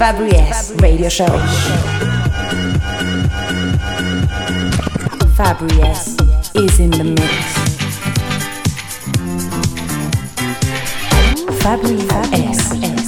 Fabri Radio Show. Fabri is in the mix. Fabri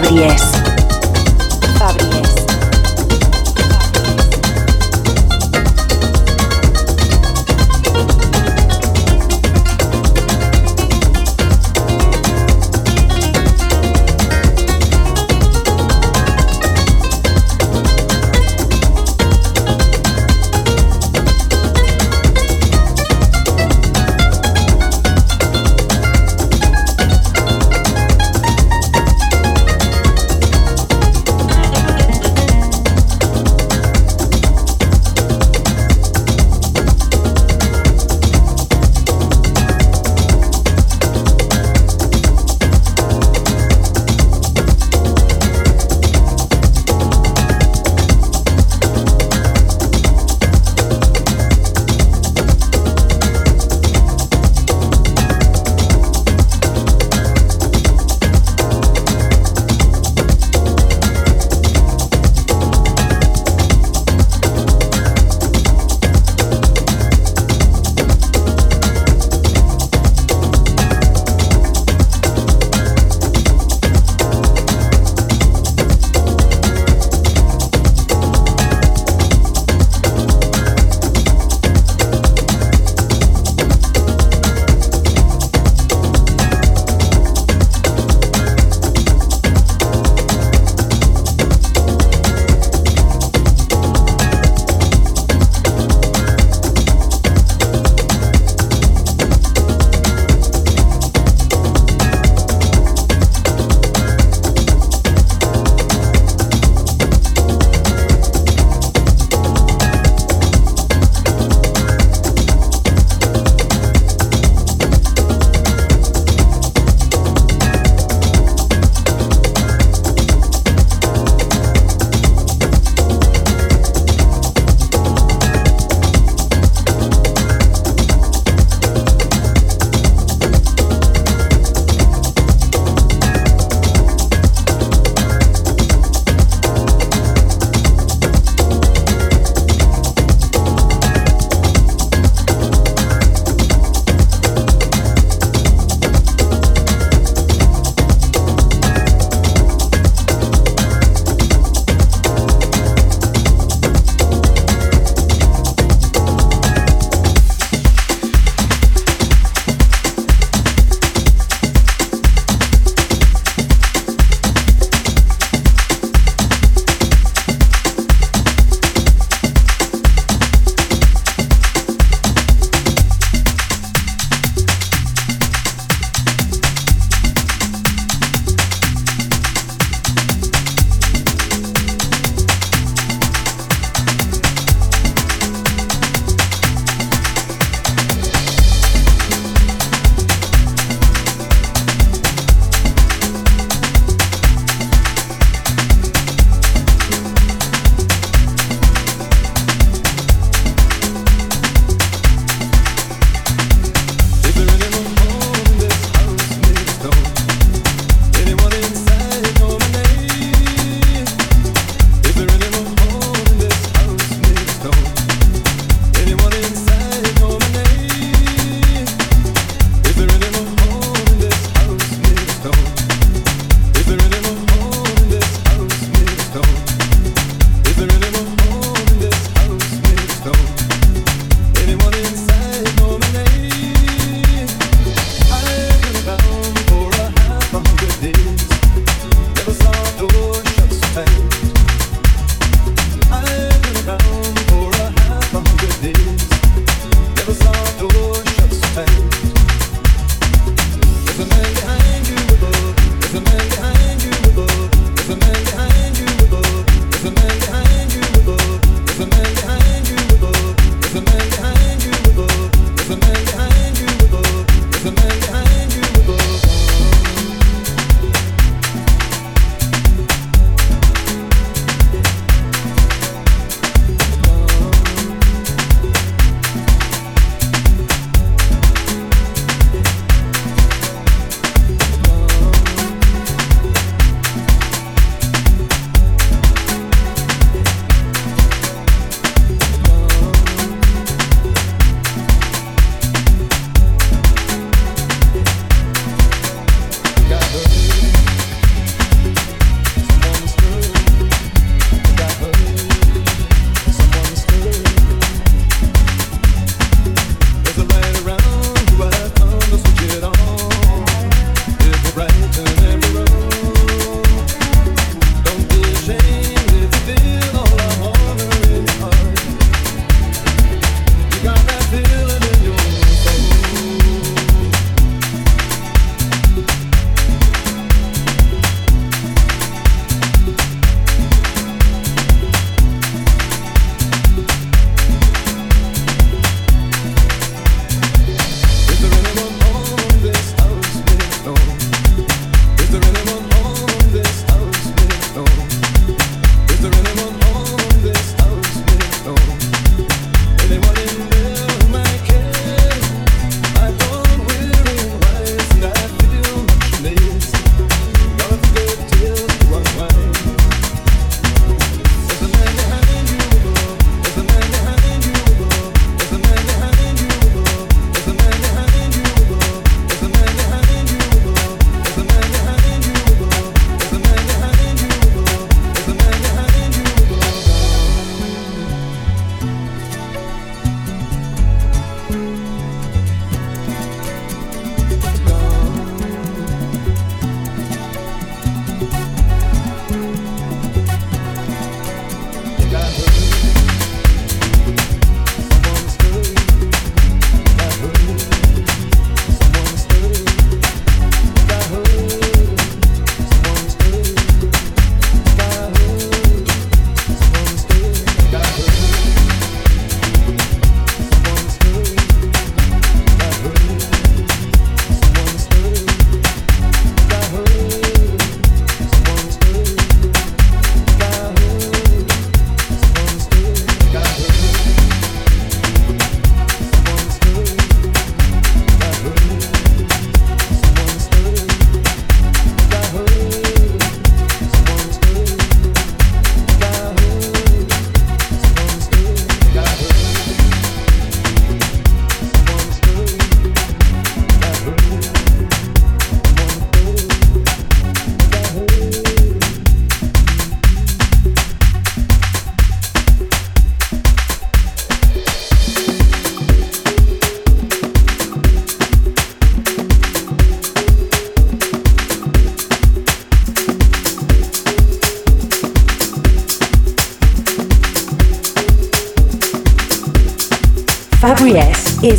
mix.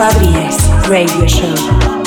Fabrice Radio Show.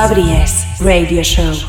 Is Fabri S Radio Show.